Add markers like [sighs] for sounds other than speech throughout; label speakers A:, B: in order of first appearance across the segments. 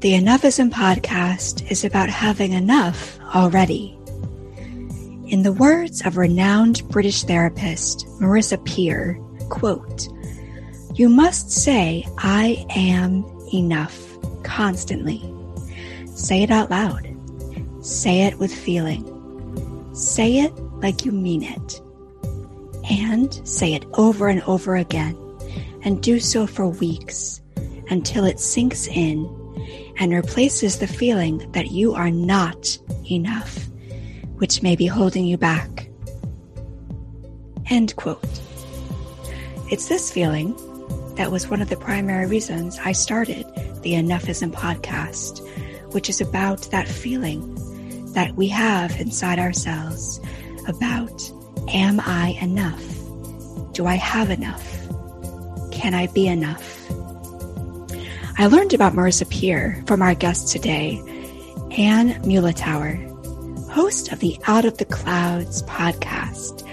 A: The Enoughism podcast is about having enough already. In the words of renowned British therapist Marissa Peer, quote, You must say, I am enough constantly. Say it out loud. Say it with feeling. Say it like you mean it. And say it over and over again. And do so for weeks until it sinks in and replaces the feeling that you are not enough, which may be holding you back. End quote. It's this feeling that was one of the primary reasons I started the Enoughism podcast, which is about that feeling that we have inside ourselves about Am I enough? Do I have enough? Can I be enough? I learned about Marissa Peer from our guest today, Anne Muletower, host of the Out of the Clouds podcast,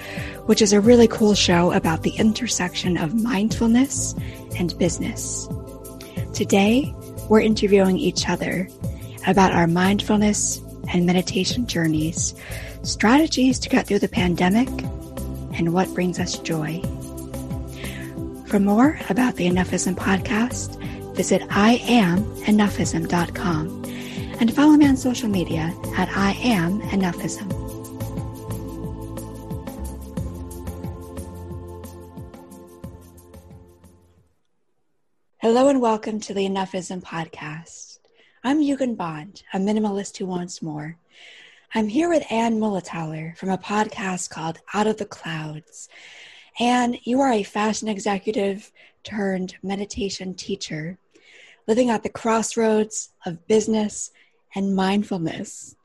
A: which is a really cool show about the intersection of mindfulness and business. Today, we're interviewing each other about our mindfulness and meditation journeys, strategies to get through the pandemic, and what brings us joy. For more about the Enoughism podcast, visit IamEnoughism.com and follow me on social media at I am Enoughism. Hello and welcome to the Enoughism podcast. I'm Eugen Bond, a minimalist who wants more. I'm here with Anne Muletower from a podcast called Out of the Clouds. Anne, you are a fashion executive turned meditation teacher living at the crossroads of business and mindfulness.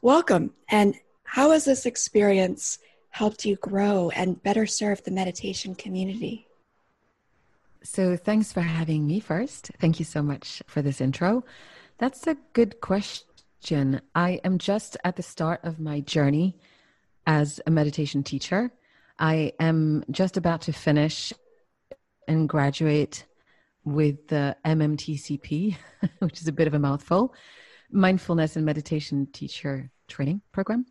A: Welcome. And how has this experience helped you grow and better serve the meditation community?
B: So, thanks for having me first. Thank you so much for this intro. That's a good question. I am just at the start of my journey as a meditation teacher. I am just about to finish and graduate with the MMTCP, [laughs] which is a bit of a mouthful, Mindfulness and Meditation Teacher Training Program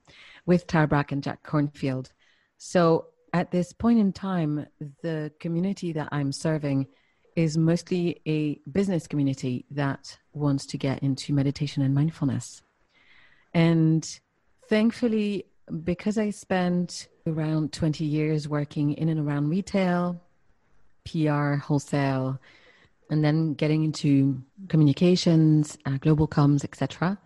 B: with Tara Brach and Jack Kornfield. So at this point in time, the community that I'm serving is mostly a business community that wants to get into meditation and mindfulness. And thankfully, because I spent around 20 years working in and around retail, PR, wholesale, and then getting into communications, uh, global comms, etc.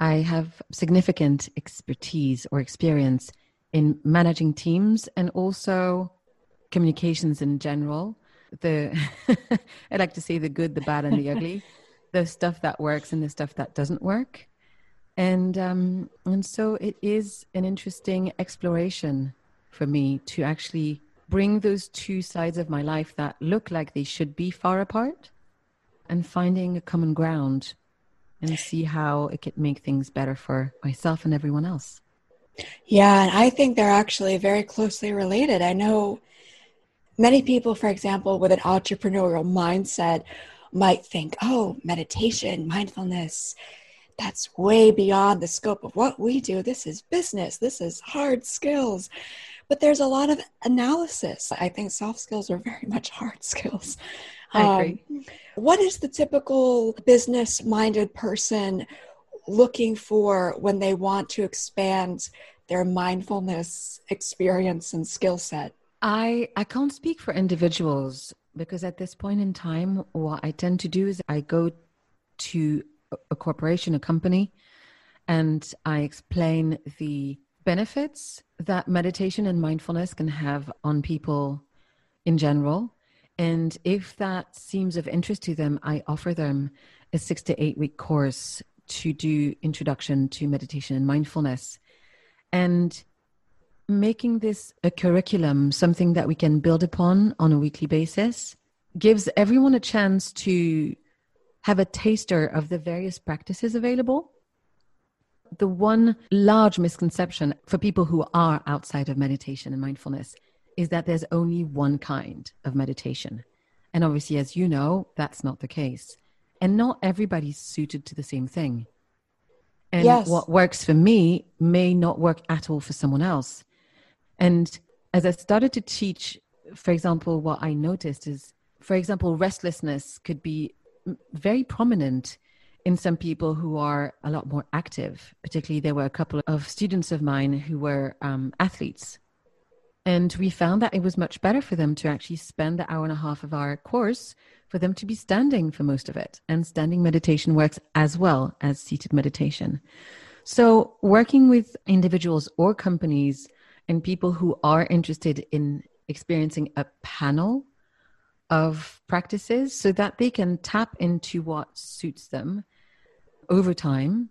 B: I have significant expertise or experience in managing teams and also communications in general. The [laughs] I like to say the good, the bad, and the ugly, the stuff that works and the stuff that doesn't work, and um, and so it is an interesting exploration for me to actually bring those two sides of my life that look like they should be far apart and finding a common ground and see how it could make things better for myself and everyone else.
A: Yeah, and I think they're actually very closely related. I know many people, for example, with an entrepreneurial mindset might think, oh, meditation, mindfulness, that's way beyond the scope of what we do. This is business, this is hard skills but there's a lot of analysis. I think soft skills are very much hard skills.
B: I agree.
A: Um, what is the typical business minded person looking for when they want to expand their mindfulness experience and skill set?
B: I, I can't speak for individuals because at this point in time, what I tend to do is I go to a corporation, a company, and I explain the benefits that meditation and mindfulness can have on people in general. And if that seems of interest to them, I offer them a six to eight week course to do introduction to meditation and mindfulness. And making this a curriculum, something that we can build upon on a weekly basis, gives everyone a chance to have a taster of the various practices available the one large misconception for people who are outside of meditation and mindfulness is that there's only one kind of meditation. And obviously, as you know, that's not the case. and not everybody's suited to the same thing. And
A: yes.
B: what works for me may not work at all for someone else. And as I started to teach, for example, what I noticed is, for example, restlessness could be very prominent in some people who are a lot more active. Particularly, there were a couple of students of mine who were um, athletes. And we found that it was much better for them to actually spend the hour and a half of our course for them to be standing for most of it. And standing meditation works as well as seated meditation. So, working with individuals or companies and people who are interested in experiencing a panel of practices so that they can tap into what suits them over time.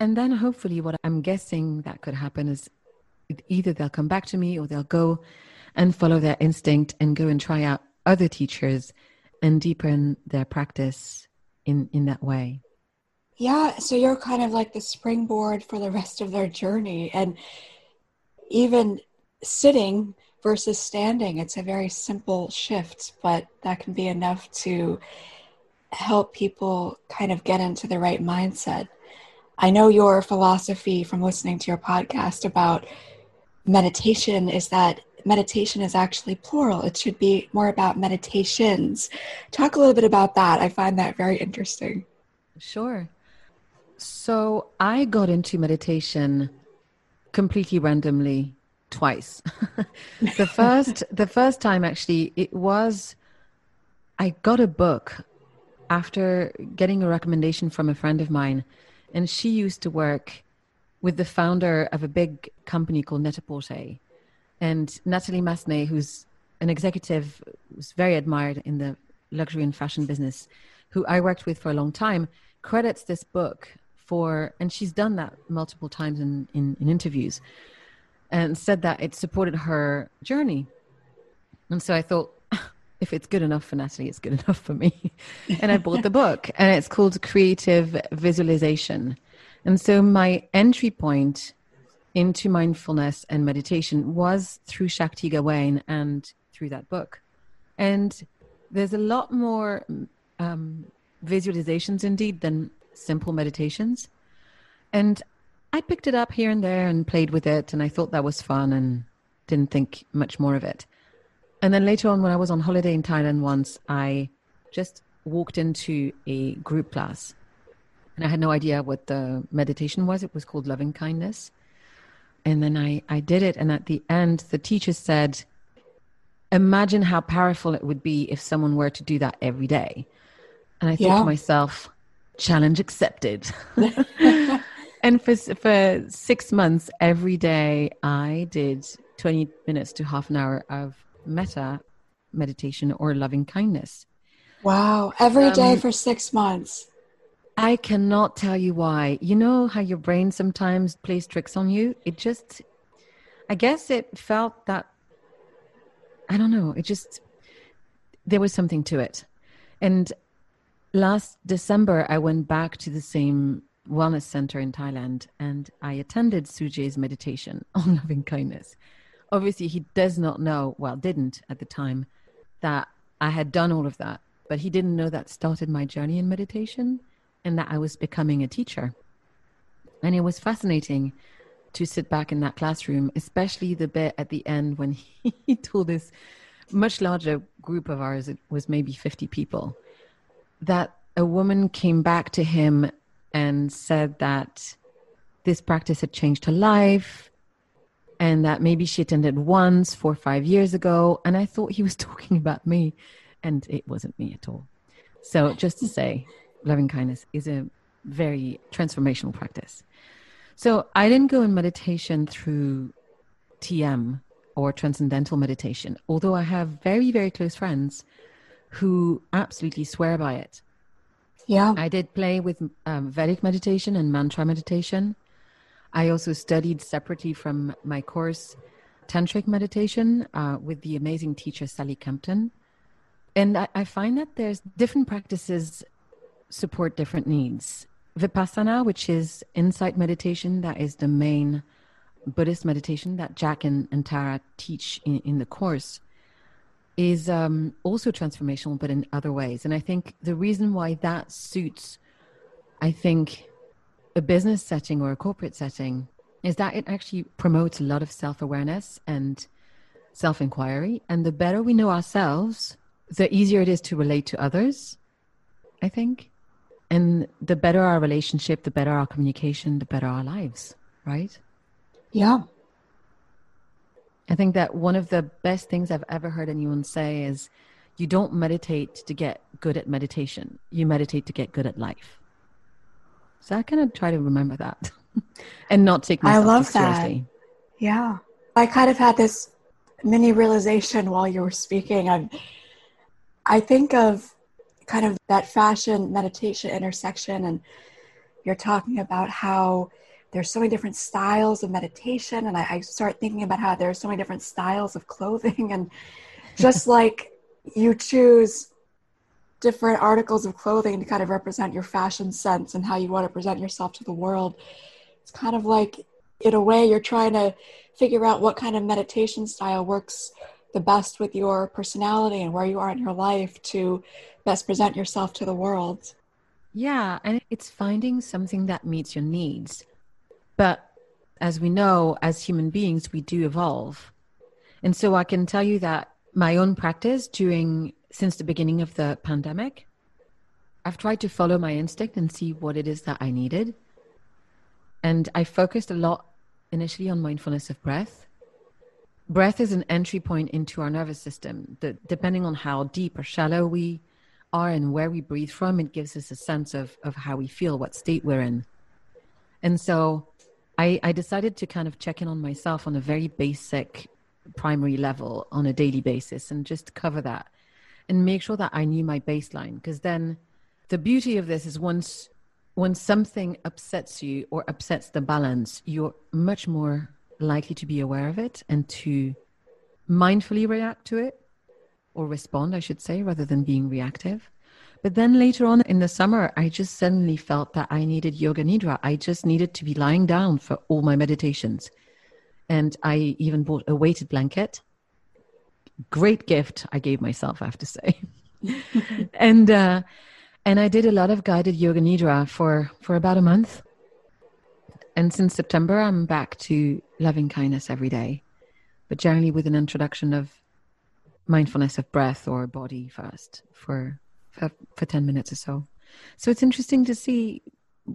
B: And then hopefully, what I'm guessing that could happen is either they'll come back to me or they'll go and follow their instinct and go and try out other teachers and deepen their practice in, in that way.
A: Yeah, so you're kind of like the springboard for the rest of their journey. And even sitting versus standing, it's a very simple shift, but that can be enough to help people kind of get into the right mindset. I know your philosophy from listening to your podcast about meditation is that meditation is actually plural. It should be more about meditations. Talk a little bit about that. I find that very interesting.
B: Sure. So I got into meditation completely randomly twice. [laughs] the first the first time actually it was I got a book after getting a recommendation from a friend of mine and she used to work with the founder of a big company called Net-a-Porter. And Natalie Massenet, who's an executive who's very admired in the luxury and fashion business, who I worked with for a long time, credits this book for, and she's done that multiple times in, in, in interviews, and said that it supported her journey. And so I thought, if it's good enough for Natalie, it's good [laughs] enough for me. and I bought the book, and it's called Creative Visualization. And so my entry point into mindfulness and meditation was through Shakti Gawain and through that book. And there's a lot more um, visualizations indeed than simple meditations. And I picked it up here and there and played with it, and I thought that was fun and didn't think much more of it. And then later on, when I was on holiday in Thailand once, I just walked into a group class and I had no idea what the meditation was. It was called loving kindness. And then I, I did it. And at the end, the teacher said, Imagine how powerful it would be if someone were to do that every day. And I thought yeah. to myself, challenge accepted. [laughs] [laughs] and for, for six months, every day, I did 20 minutes to half an hour of metta meditation or loving kindness.
A: Wow. every um, day for six months.
B: I cannot tell you why. You know how your brain sometimes plays tricks on you? It just, I guess it felt that, I don't know, it just, there was something to it. And last December, I went back to the same wellness center in Thailand and I attended Sujay's meditation [laughs] on loving kindness. Obviously, he does not know, well, didn't at the time, that I had done all of that, but he didn't know that started my journey in meditation and that I was becoming a teacher. And it was fascinating to sit back in that classroom, especially the bit at the end when [laughs] he told this much larger group of ours, it was maybe 50 people, that a woman came back to him and said that this practice had changed her life and that maybe she attended once four or five years ago. And I thought he was [laughs] talking about me, and it wasn't me at all. So, just to say, loving kindness is a very transformational practice. So I didn't go in meditation through TM or transcendental meditation, although I have very, very close friends who absolutely swear by it.
A: Yeah.
B: I did play with um, Vedic meditation and mantra meditation. I also studied separately from my course tantric meditation uh, with the amazing teacher Sally Kempton. And I, I find that there's different practices support different needs. Vipassana, which is insight meditation, that is the main Buddhist meditation that Jack and, and Tara teach in, in the course. is um, also transformational, but in other ways. And I think the reason why that suits, I think, a business setting or a corporate setting is that it actually promotes a lot of self awareness and self inquiry. And the better we know ourselves, the easier it is to relate to others, I think. And the better our relationship, the better our communication, the better our lives, right?
A: Yeah.
B: I think that one of the best things I've ever heard anyone say is you don't meditate to get good at meditation, you meditate to get good at life. So I kind of try to remember that [laughs] and not take myself I love that. seriously.
A: Yeah. I kind of had this mini realization while you were speaking. I'm, I think of kind of that fashion meditation intersection, and you're talking about how there's so many different styles of meditation and I, I start thinking about how there's so many different styles of clothing [laughs] and just like you choose different articles of clothing to kind of represent your fashion sense and how you want to present yourself to the world. It's kind of like in a way you're trying to figure out what kind of meditation style works the best with your personality and where you are in your life to best present yourself to the world.
B: Yeah and it's finding something that meets your needs. But as we know, as human beings, we do evolve. And so I can tell you that my own practice during, since the beginning of the pandemic, I've tried to follow my instinct and see what it is that I needed. And I focused a lot initially on mindfulness of breath. Breath is an entry point into our nervous system. The, depending on how deep or shallow we are and where we breathe from, it gives us a sense of, of how we feel, what state we're in. And so I, I decided to kind of check in on myself on a very basic primary level on a daily basis and just cover that and make sure that I knew my baseline. Because then the beauty of this is once when something upsets you or upsets the balance, you're much more likely to be aware of it and to mindfully react to it or respond, I should say, rather than being reactive. But then later on in the summer, I just suddenly felt that I needed yoga nidra. I just needed to be lying down for all my meditations. And I even bought a weighted blanket. Great gift I gave myself, I have to say. [laughs] and uh, and I did a lot of guided yoga nidra for for about a month. And since September, I'm back to loving kindness every day, but generally with an introduction of mindfulness of breath or body first for for, for 10 minutes or so. So it's interesting to see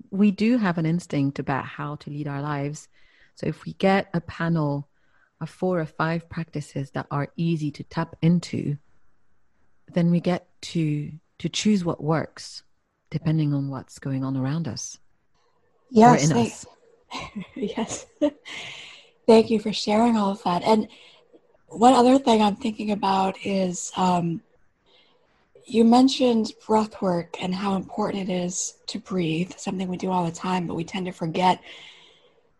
B: we do have an instinct about how to lead our lives. So if we get a panel of four or five practices that are easy to tap into, then we get to to choose what works depending on what's going on around us.
A: Yes. Thank, [laughs] yes. [laughs] thank you for sharing all of that. And one other thing I'm thinking about is um, you mentioned breath work and how important it is to breathe, something we do all the time, but we tend to forget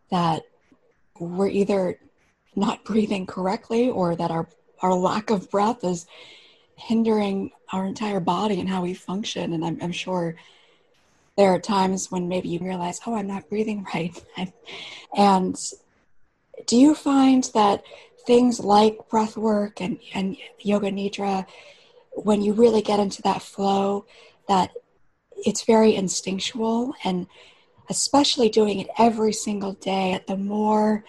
A: that we're either not breathing correctly or that our, our lack of breath is hindering our entire body and how we function. And I'm, I'm sure there are times when maybe you realize, oh, I'm not breathing [laughs] right. and do you find that things like breath work and, and yoga nidra when you really get into that flow, that it's very instinctual and especially doing it every single day, the more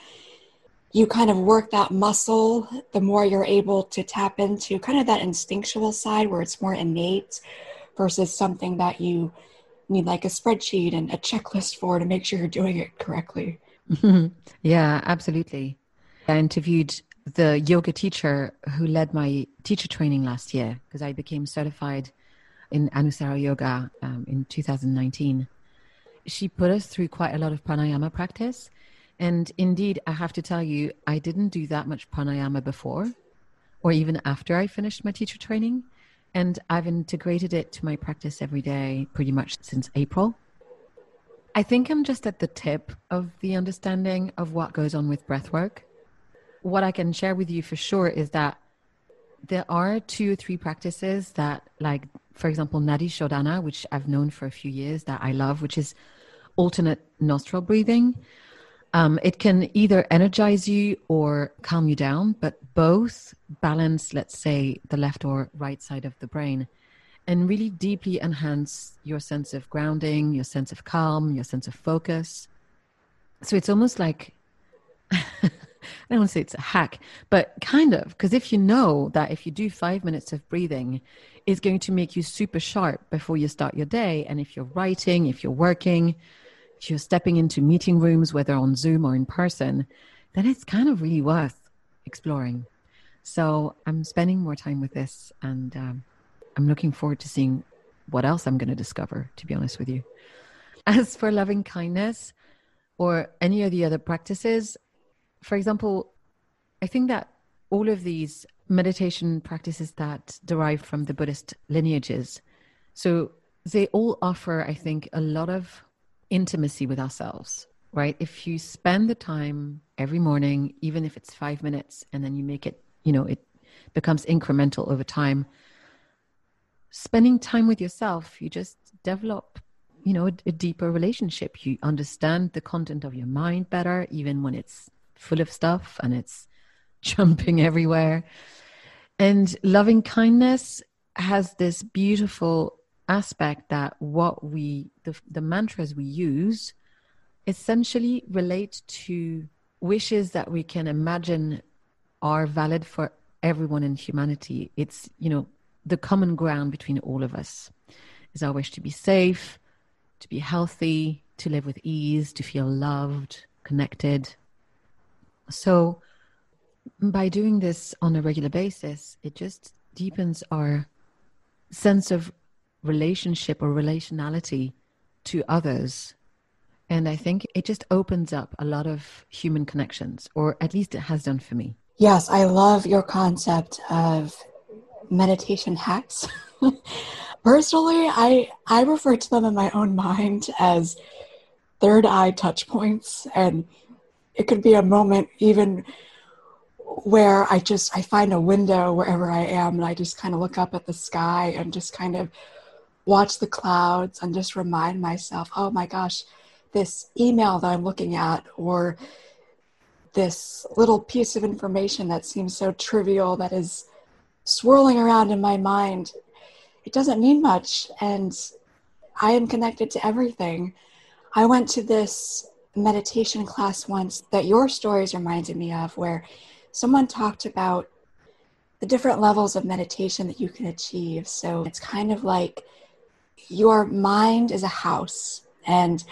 A: you kind of work that muscle, the more you're able to tap into kind of that instinctual side where it's more innate versus something that you need like a spreadsheet and a checklist for to make sure you're doing it correctly.
B: yeah, absolutely. I interviewed the yoga teacher who led my teacher training last year because I became certified in Anusara Yoga um, in 2019. She put us through quite a lot of pranayama practice. And indeed, I have to tell you, I didn't do that much pranayama before or even after I finished my teacher training. And I've integrated it to my practice every day pretty much since April. I think I'm just at the tip of the understanding of what goes on with breath work what I can share with you for sure is that there are two or three practices that, like, for example, Nadi Shodhana, which I've known for a few years that I love, which is alternate nostril breathing. Um, it can either energize you or calm you down, but both balance, let's say, the left or right side of the brain and really deeply enhance your sense of grounding, your sense of calm, your sense of focus. So it's almost like, [laughs] I don't want to say it's a hack, but kind of, because if you know that if you do five minutes of breathing, it's going to make you super sharp before you start your day. And if you're writing, if you're working, you're stepping into meeting rooms, whether on Zoom or in person, then it's kind of really worth exploring. So I'm spending more time with this and um, I'm looking forward to seeing what else I'm going to discover, to be honest with you. As for loving kindness or any of the other practices, for example, I think that all of these meditation practices that derive from the Buddhist lineages, so they all offer, I think, a lot of intimacy with ourselves, right? If you spend the time every morning, even if it's five minutes, and then you make it, you know, it becomes incremental over time spending time with yourself, you just develop, you know, a, a deeper relationship. You understand the content of your mind better, even when it's full of stuff and it's [laughs] jumping everywhere. And loving kindness has this beautiful aspect that what we, the, the mantras we use, essentially relate to wishes that we can imagine are valid for everyone in humanity. It's, you know, the common ground between all of us is our wish to be safe, to be healthy, to live with ease, to feel loved, connected. So, by doing this on a regular basis, it just deepens our sense of relationship or relationality to others. And I think it just opens up a lot of human connections, or at least it has done for me.
A: Yes, I love your concept of meditation hacks. [laughs] Personally, I I refer to them in my own mind as third eye touch points and it could be a moment even where I just I find a window wherever I am and I just kind of look up at the sky and just kind of watch the clouds and just remind myself, oh my gosh, this email that I'm looking at or this little piece of information that seems so trivial that is swirling around in my mind, it doesn't mean much. And I am connected to everything. I went to this meditation class once that your stories reminded me of, where someone talked about the different levels of meditation that you can achieve. So it's kind of like your mind is a house, and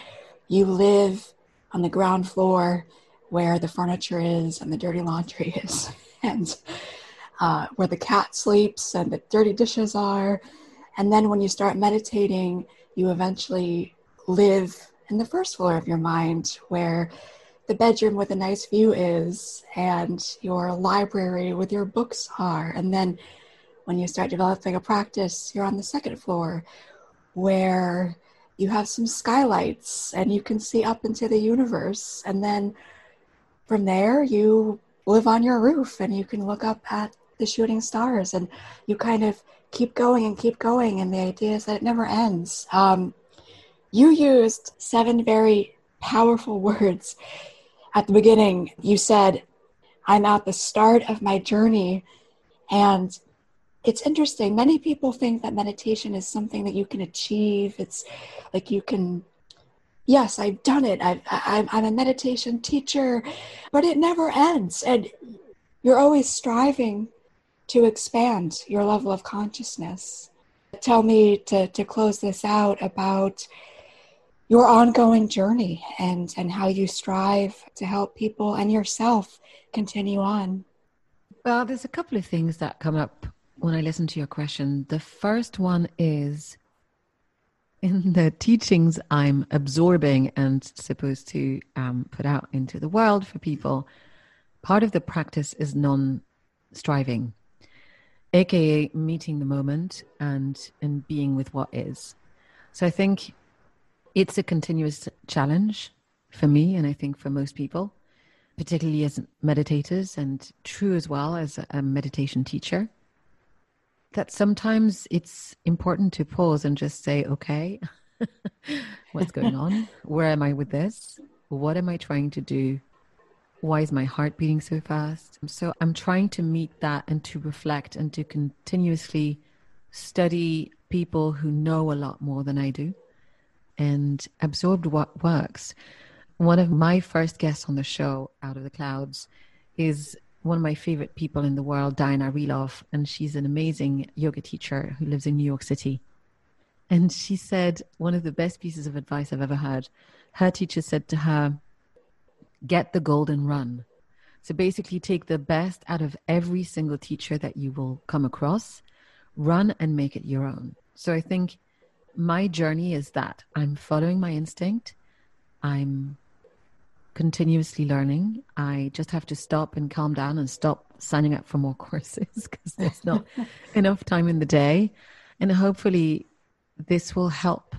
A: you live on the ground floor where the furniture is and the dirty laundry [laughs] is. and uh, where the cat sleeps and the dirty dishes are. And then when you start meditating, you eventually live in the first floor of your mind where the bedroom with a nice view is and your library with your books are. And then when you start developing a practice, you're on the second floor where you have some skylights and you can see up into the universe. And then from there, you live on your roof and you can look up at the shooting stars and you kind of keep going and keep going and the idea is that it never ends um, you used seven very powerful [laughs] words at the beginning you said i'm at the start of my journey and it's interesting many people think that meditation is something that you can achieve it's like you can yes i've done it I've, I'm, I'm a meditation teacher but it never ends and you're always striving to expand your level of consciousness. Tell me to, to close this out about your ongoing journey and, and how you strive to help people and yourself continue on.
B: Well, there's a couple of things that come up when I listen to your question. The first one is in the teachings I'm absorbing and supposed to um, put out into the world for people, part of the practice is non striving aka meeting the moment and and being with what is so i think it's a continuous challenge for me and i think for most people particularly as meditators and true as well as a meditation teacher that sometimes it's important to pause and just say okay [laughs] what's going on where am i with this what am I trying to do? Why is my heart beating so fast? So I'm trying to meet that and to reflect and to continuously study people who know a lot more than I do and absorb what works. One of my first guests on the show, Out of the Clouds, is one of my favorite people in the world, Diana Relov, and she's an amazing yoga teacher who lives in New York City. And she said one of the best pieces of advice I've ever heard. Her teacher said to her, Get the golden run. So basically, take the best out of every single teacher that you will come across, run and make it your own. So I think my journey is that I'm following my instinct. I'm continuously learning. I just have to stop and calm down and stop signing up for more [laughs] courses because there's not [laughs] enough time in the day. And hopefully, this will help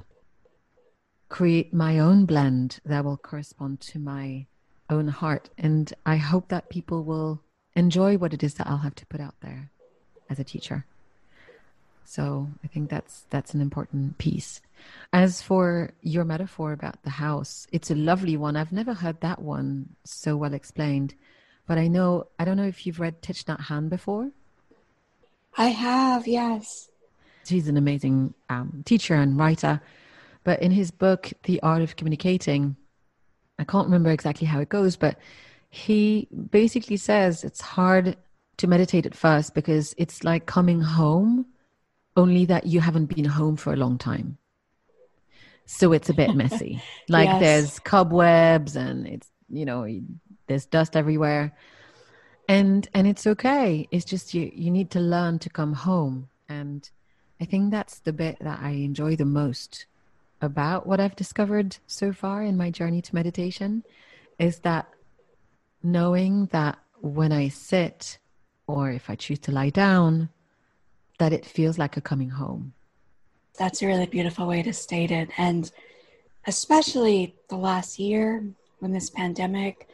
B: create my own blend that will correspond to my own heart. And I hope that people will enjoy what it is that I'll have to put out there as a teacher. So I think that's that's an important piece. As for your metaphor about the house, it's a lovely one. I've never heard that one so well explained, but I know I don't know if you've read Thich Nhat Hanh before.
A: I have, yes.
B: He's an amazing um, teacher and writer, but in his book, The Art of Communicating, I can't remember exactly how it goes, but he basically says it's hard to meditate at first because it's like coming home only that you haven't been home for a long time. So it's a bit messy. [laughs] Like yes. there's cobwebs and it's, you know, there's dust everywhere. And and it's okay. It's just you you need to learn to come home. And I think that's the bit that I enjoy the most about what I've discovered so far in my journey to meditation is that knowing that when I sit or if I choose to lie down, that it feels like a coming home.
A: That's a really beautiful way to state it. And especially the last year when this pandemic,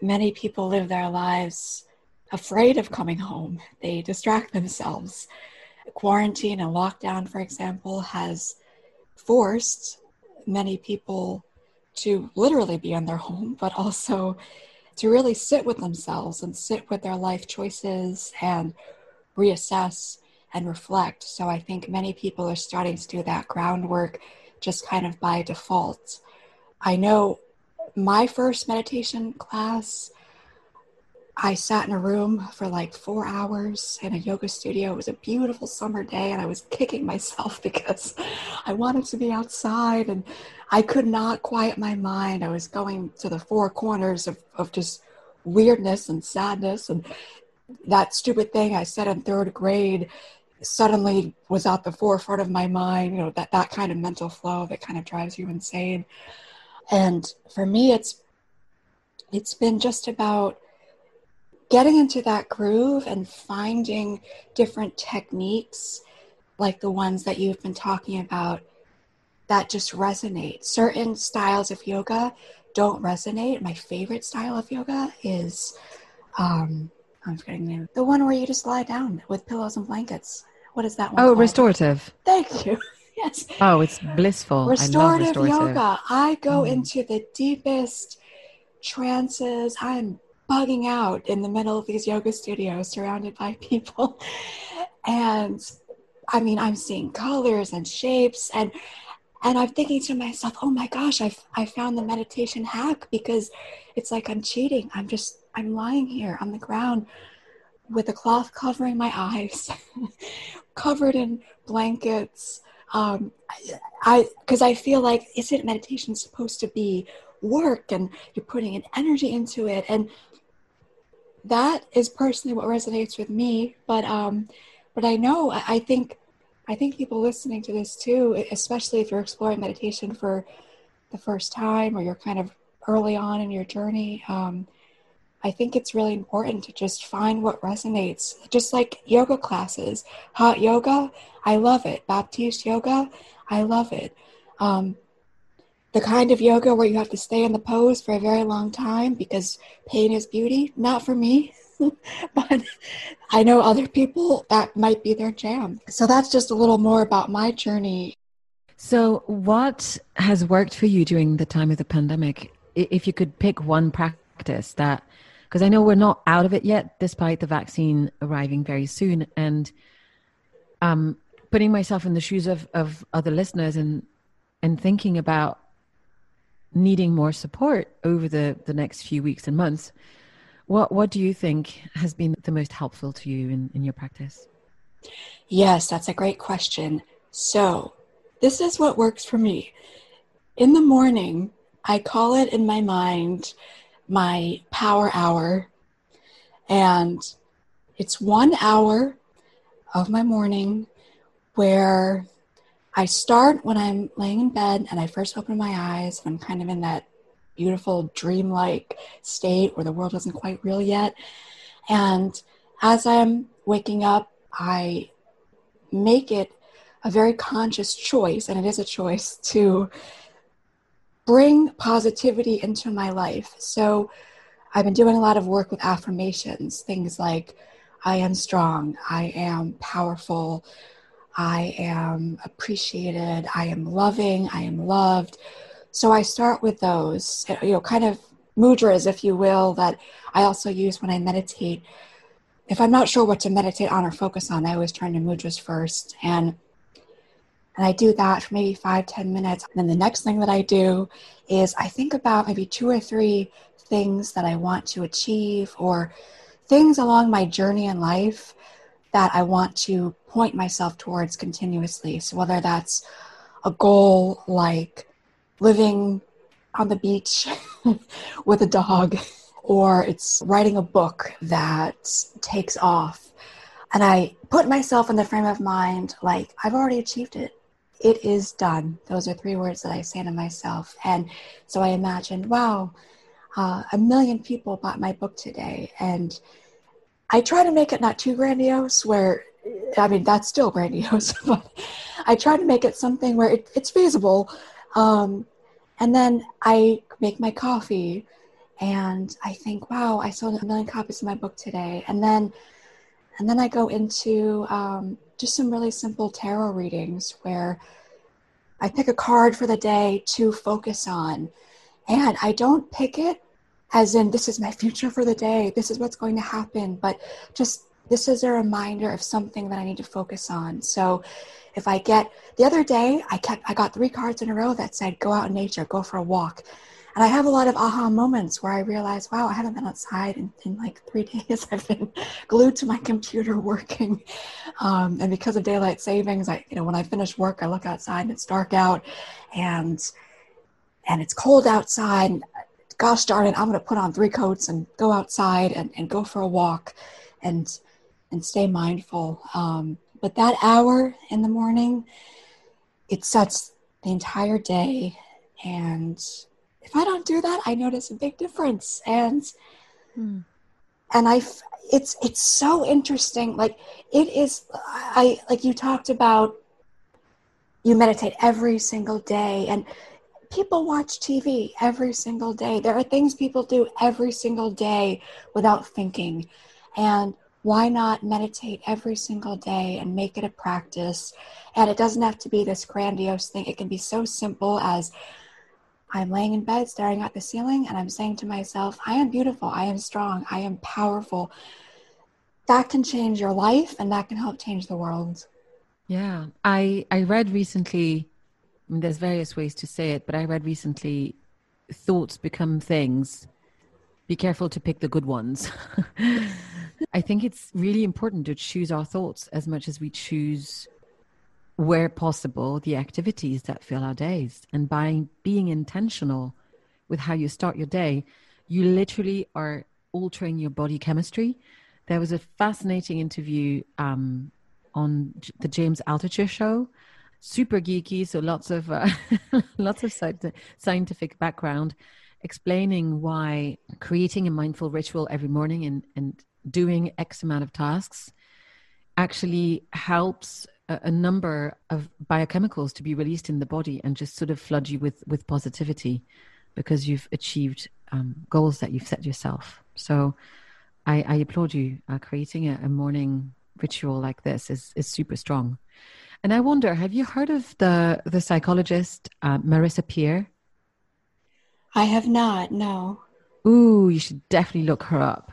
A: many people live their lives afraid of coming home. They distract themselves. Quarantine and lockdown, for example, has forced many people to literally be in their home, but also to really sit with themselves and sit with their life choices and reassess and reflect. So I think many people are starting to do that groundwork just kind of by default. I know my first meditation class, I sat in a room for like four hours in a yoga studio. It was a beautiful summer day, and I was kicking myself [laughs] because I wanted to be outside and I could not quiet my mind. I was going to the four corners of, of just weirdness and sadness and that stupid thing I said in third grade suddenly was at the forefront of my mind you know that that kind of mental flow that kind of drives you insane and for me it's it's been just about getting into that groove and finding different techniques like the ones that you've been talking about that just resonate certain styles of yoga don't resonate my favorite style of yoga is um I'm forgetting the name. The one where you just lie down with pillows and blankets. What is that one?
B: Oh,
A: called?
B: restorative.
A: Thank you. [laughs] yes.
B: Oh, it's blissful.
A: Restorative, restorative. yoga. I go mm. into the deepest trances. I'm bugging out in the middle of these yoga studios surrounded by people. [laughs] And I mean, I'm seeing colors and shapes and and I'm thinking to myself, oh my gosh, I've I found the meditation hack because it's like I'm cheating. I'm just I'm lying here on the ground with a cloth covering my eyes, [laughs] covered in blankets. Um, I because I, feel like isn't meditation supposed to be work? And you're putting an energy into it. And that is personally what resonates with me. But um but i know I, I think i think people listening to this too especially if you're exploring meditation for the first time or you're kind of early on in your journey um I think it's really important to just find what resonates. Just like yoga classes, hot yoga, I love it. Baptiste yoga, I love it. Um, the kind of yoga where you have to stay in the pose for a very long time because pain is beauty, not for me. [laughs] but I know other people that might be their jam. So that's just a little more about my journey.
B: So, what has worked for you during the time of the pandemic? if you could pick one practice that, because I know we're not out of it yet, despite the vaccine arriving very soon, and um, putting myself in the shoes of, of other listeners and and thinking about needing more support over the, the next few weeks and months, what what do you think has been the most helpful to you in, in your practice?
A: Yes, that's a great question. So this is what works for me. In the morning, I call it in my mind my power hour. And it's one hour of my morning where I start when I'm laying in bed and I first open my eyes and I'm kind of in that beautiful dreamlike state where the world isn't quite real yet. And as I'm waking up, I make it a very conscious choice, and it is a choice to bring positivity into my life. So I've been doing a lot of work with affirmations, things like I am strong, I am powerful, I am appreciated, I am loving, I am loved. So I start with those, you know, kind of mudras, if you will, that I also use when I meditate. If I'm not sure what to meditate on or focus on, I always turn to mudras first. And and I do that for maybe five, ten minutes. And then the next thing that I do is I think about maybe two or three things that I want to achieve or things along my journey in life that I want to point myself towards continuously. So whether that's a goal like living on the beach [laughs] with a dog, or it's writing a book that takes off. And I put myself in the frame of mind like, I've already achieved it. It is done. Those are three words that I say to myself. And so I imagined, wow, uh, a million people bought my book today. And I try to make it not too grandiose, where I mean, that's still [laughs] grandiose, but I try to make it something where it, it's feasible. Um, and then I make my coffee and I think, wow, I sold a million copies of my book today. And then, and then I go into um, just some really simple tarot readings where I pick a card for the day to focus on. And I don't pick it as in, this is my [laughs] future for the day, this is what's going to happen, but just this is a reminder of something that I need to focus on. So if I get the other day, I kept I got three cards in a row that said go out in nature, go for a walk. And I have a lot of aha moments where I realize, wow, I haven't been outside in, in like three [laughs] days. I've been glued to my computer working. Um, and because of daylight savings, I, you know, when I finish work, I look outside and it's dark out and, and it's cold outside. Gosh darn it, I'm going to put on three coats and go outside and, and go for a walk and, and stay mindful. Um, but that hour in the morning, it sets the entire day. And if I don't do that, I notice a big difference. And hmm. and I, it's it's so interesting. Like it is. I like you talked about. You meditate every single day, and people watch TV every single day. There are things people do every single day without thinking. And why not meditate every single day and make it a practice? And it doesn't have to be this grandiose thing. It can be so simple as I'm laying in bed staring at the ceiling and I'm saying to myself, I am beautiful, I am strong, I am powerful. That can change your life and that can help change the world.
B: Yeah. I I read recently I mean, there's various ways to say it, but I read recently thoughts become things. Be careful to pick the good ones. [laughs] I think it's really important to choose our thoughts as much as we choose, where possible, the activities that fill our days. And by being intentional with how you start your day, you literally are altering your body chemistry. There was a fascinating interview um, on the James Altucher show. Super geeky, so lots of uh, [laughs] lots of scientific background, explaining why creating a mindful ritual every morning and, and doing X amount of tasks actually helps a, a, number of biochemicals to be released in the body and just sort of flood you with, with positivity because you've achieved um, goals that you've set yourself. So I, I applaud you. Uh, creating a, a morning ritual like this is, is super strong. And I wonder, have you heard of the the psychologist uh, Marissa Peer?
A: I have not, no.
B: Ooh, you should definitely look her up.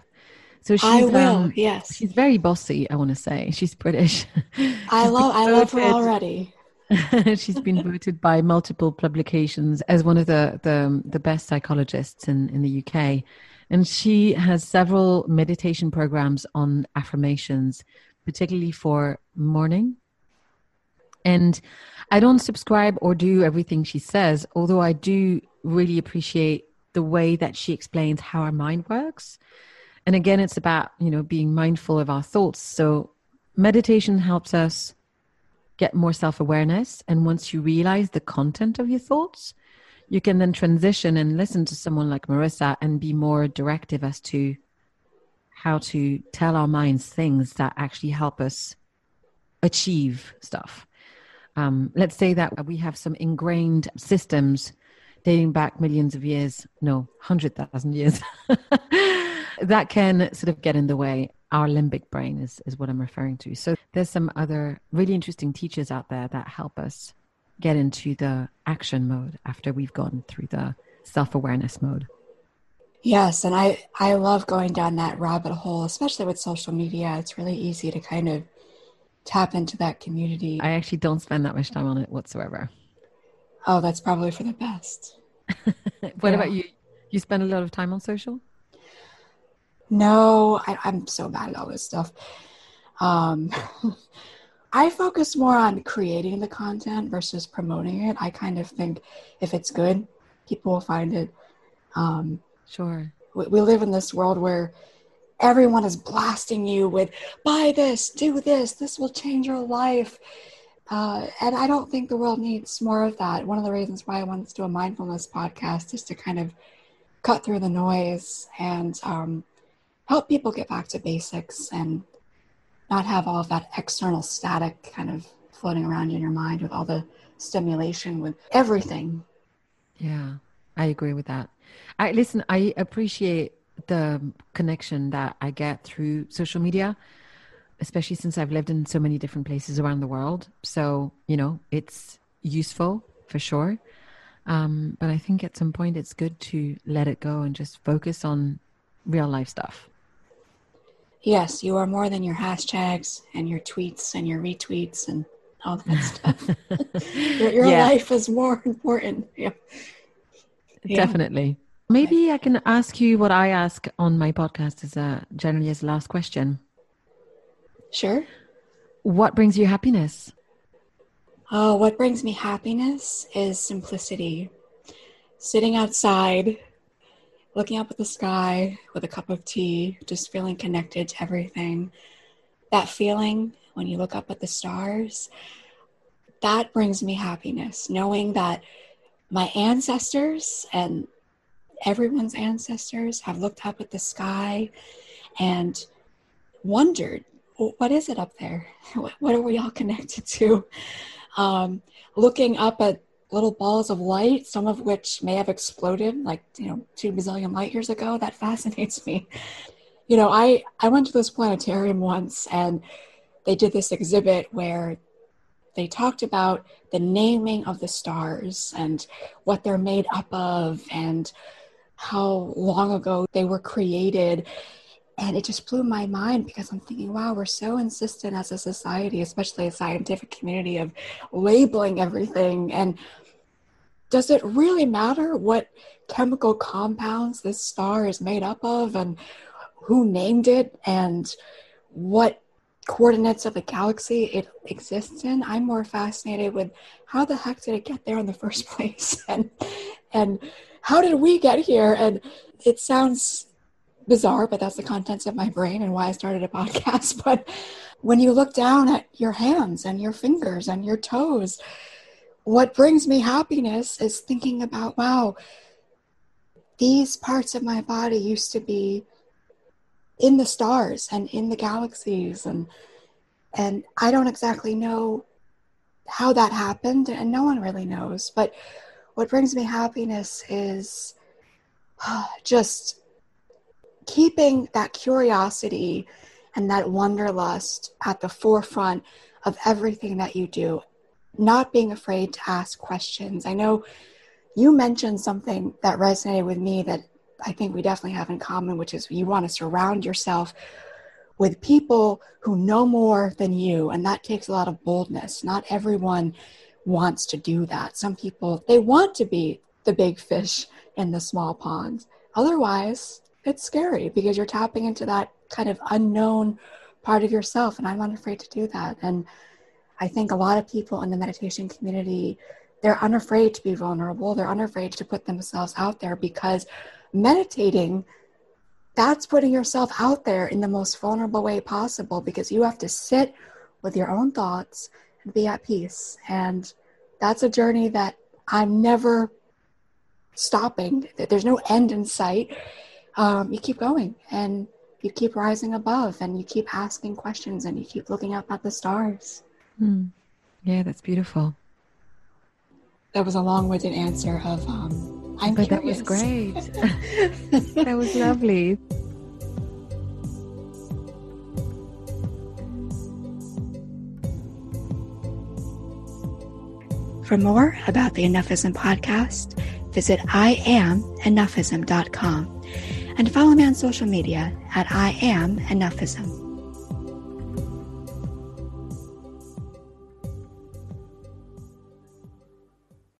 A: So she's, I will. Um, yes,
B: she's very bossy. I want to say she's British. [laughs]
A: I love. I love her already. [laughs]
B: she's been voted by multiple publications as one of the the, the best psychologists in, in the UK. And she has several meditation programs on affirmations, particularly for morning. And I don't subscribe or do everything she says, although I do really appreciate the way that she explains how our mind works. And again, it's about, you know, being mindful of our thoughts. So meditation helps us get more self awareness. And once you realize the content of your thoughts, you can then transition and listen to someone like Marisa and be more directive as to how to tell our minds things that actually help us achieve stuff. Um, let's say that we have some ingrained systems dating back millions of years, no, 100,000 years, [laughs] that can sort of get in the way our limbic brain is, is what I'm referring to. So there's some other really interesting teachers out there that help us get into the action mode after we've gone through the self-awareness mode.
A: Yes, and I I love going down that rabbit hole, especially with social media. It's really easy to kind of tap into that community.
B: I actually don't spend that much time on it whatsoever.
A: Oh, that's probably for the best. [laughs]
B: what yeah. about you? You spend a lot of time on social?
A: No, I, am so bad at all this stuff. Um, [laughs] I focus more on creating the content versus promoting it. I kind of think if it's good, people will find it. Um,
B: sure.
A: We, we live in this world where everyone is blasting you with buy this, do this, this will change your life. Uh, and I don't think the world needs more of that. One of the reasons why I wanted to do a mindfulness podcast is to kind of cut through the noise and um, help people get back to basics and not have all of that external static kind of floating around in your mind with all the stimulation with everything.
B: Yeah, I agree with that. I listen, I appreciate the connection that I get through social media, especially since I've lived in so many different places around the world. So, you know, it's useful for sure. Um, but I think at some point it's good to let it go and just focus on real life stuff.
A: Yes, you are more than your hashtags and your tweets and your retweets and all that [laughs] stuff. [laughs] your, your yeah. life is more [laughs] important. Yeah.
B: Definitely. Maybe I can ask you what I ask on my podcast as a generally as a last question.
A: Sure.
B: What brings you happiness?
A: Oh, what brings me happiness is simplicity. Sitting outside looking up at the sky with a cup of tea, just feeling connected to everything. That feeling when you look up at the stars, that brings me happiness, knowing that my ancestors and everyone's ancestors have looked up at the sky and wondered, what is it up there? [laughs] What are we all connected to? Um, looking up at little balls of light, some of which may have exploded like, you know, two bazillion light years ago. That [laughs] fascinates me. You know, I, I went to this planetarium once and they did this exhibit where they talked about the naming of the stars and what they're made up of and how long ago they were created. And it just blew my mind because I'm thinking, wow, we're so insistent as a society, especially a scientific community, of labeling everything. And does it really matter what chemical compounds this star is made up of and who named it and what coordinates of the galaxy it exists in? I'm more fascinated with how the heck did it get there in the [laughs] first place? and and how did we get here? And it sounds bizarre, but that's the contents of my brain and why I started a [laughs] podcast. But when you look down at your hands and your fingers and your toes, what brings me happiness is thinking about, wow, these parts of my body used to be in the stars and in the galaxies and and I don't exactly know how that happened and no one really knows but what brings me happiness is [sighs] just keeping that curiosity and that wanderlust at the forefront of everything that you do, not being afraid to ask questions. I know you mentioned something that resonated with me that I think we definitely have in common, which is you want to surround yourself with people who know more than you. And that takes a lot of boldness. Not everyone wants to do that. Some people, they want to be the big fish in the small pond. Otherwise, it's scary because you're tapping into that kind of unknown part of yourself. And I'm unafraid to do that. And I think a lot of people in the meditation community, they're unafraid to be vulnerable. They're unafraid to put themselves out there because meditating that's putting yourself out there in the most vulnerable way possible because you have to sit with your own thoughts and be at peace. And that's a journey that I'm never stopping. There's no end in sight. Um, you keep going and you keep rising above and you keep asking questions and you keep looking up at the stars.
B: Mm. Yeah, that's beautiful.
A: That was a long winded answer of um,
B: I'm but curious. that was great. [laughs] that was lovely.
A: For more about the Enoughism podcast, visit IamEnoughism.com and follow me on social media at I Am Enoughism.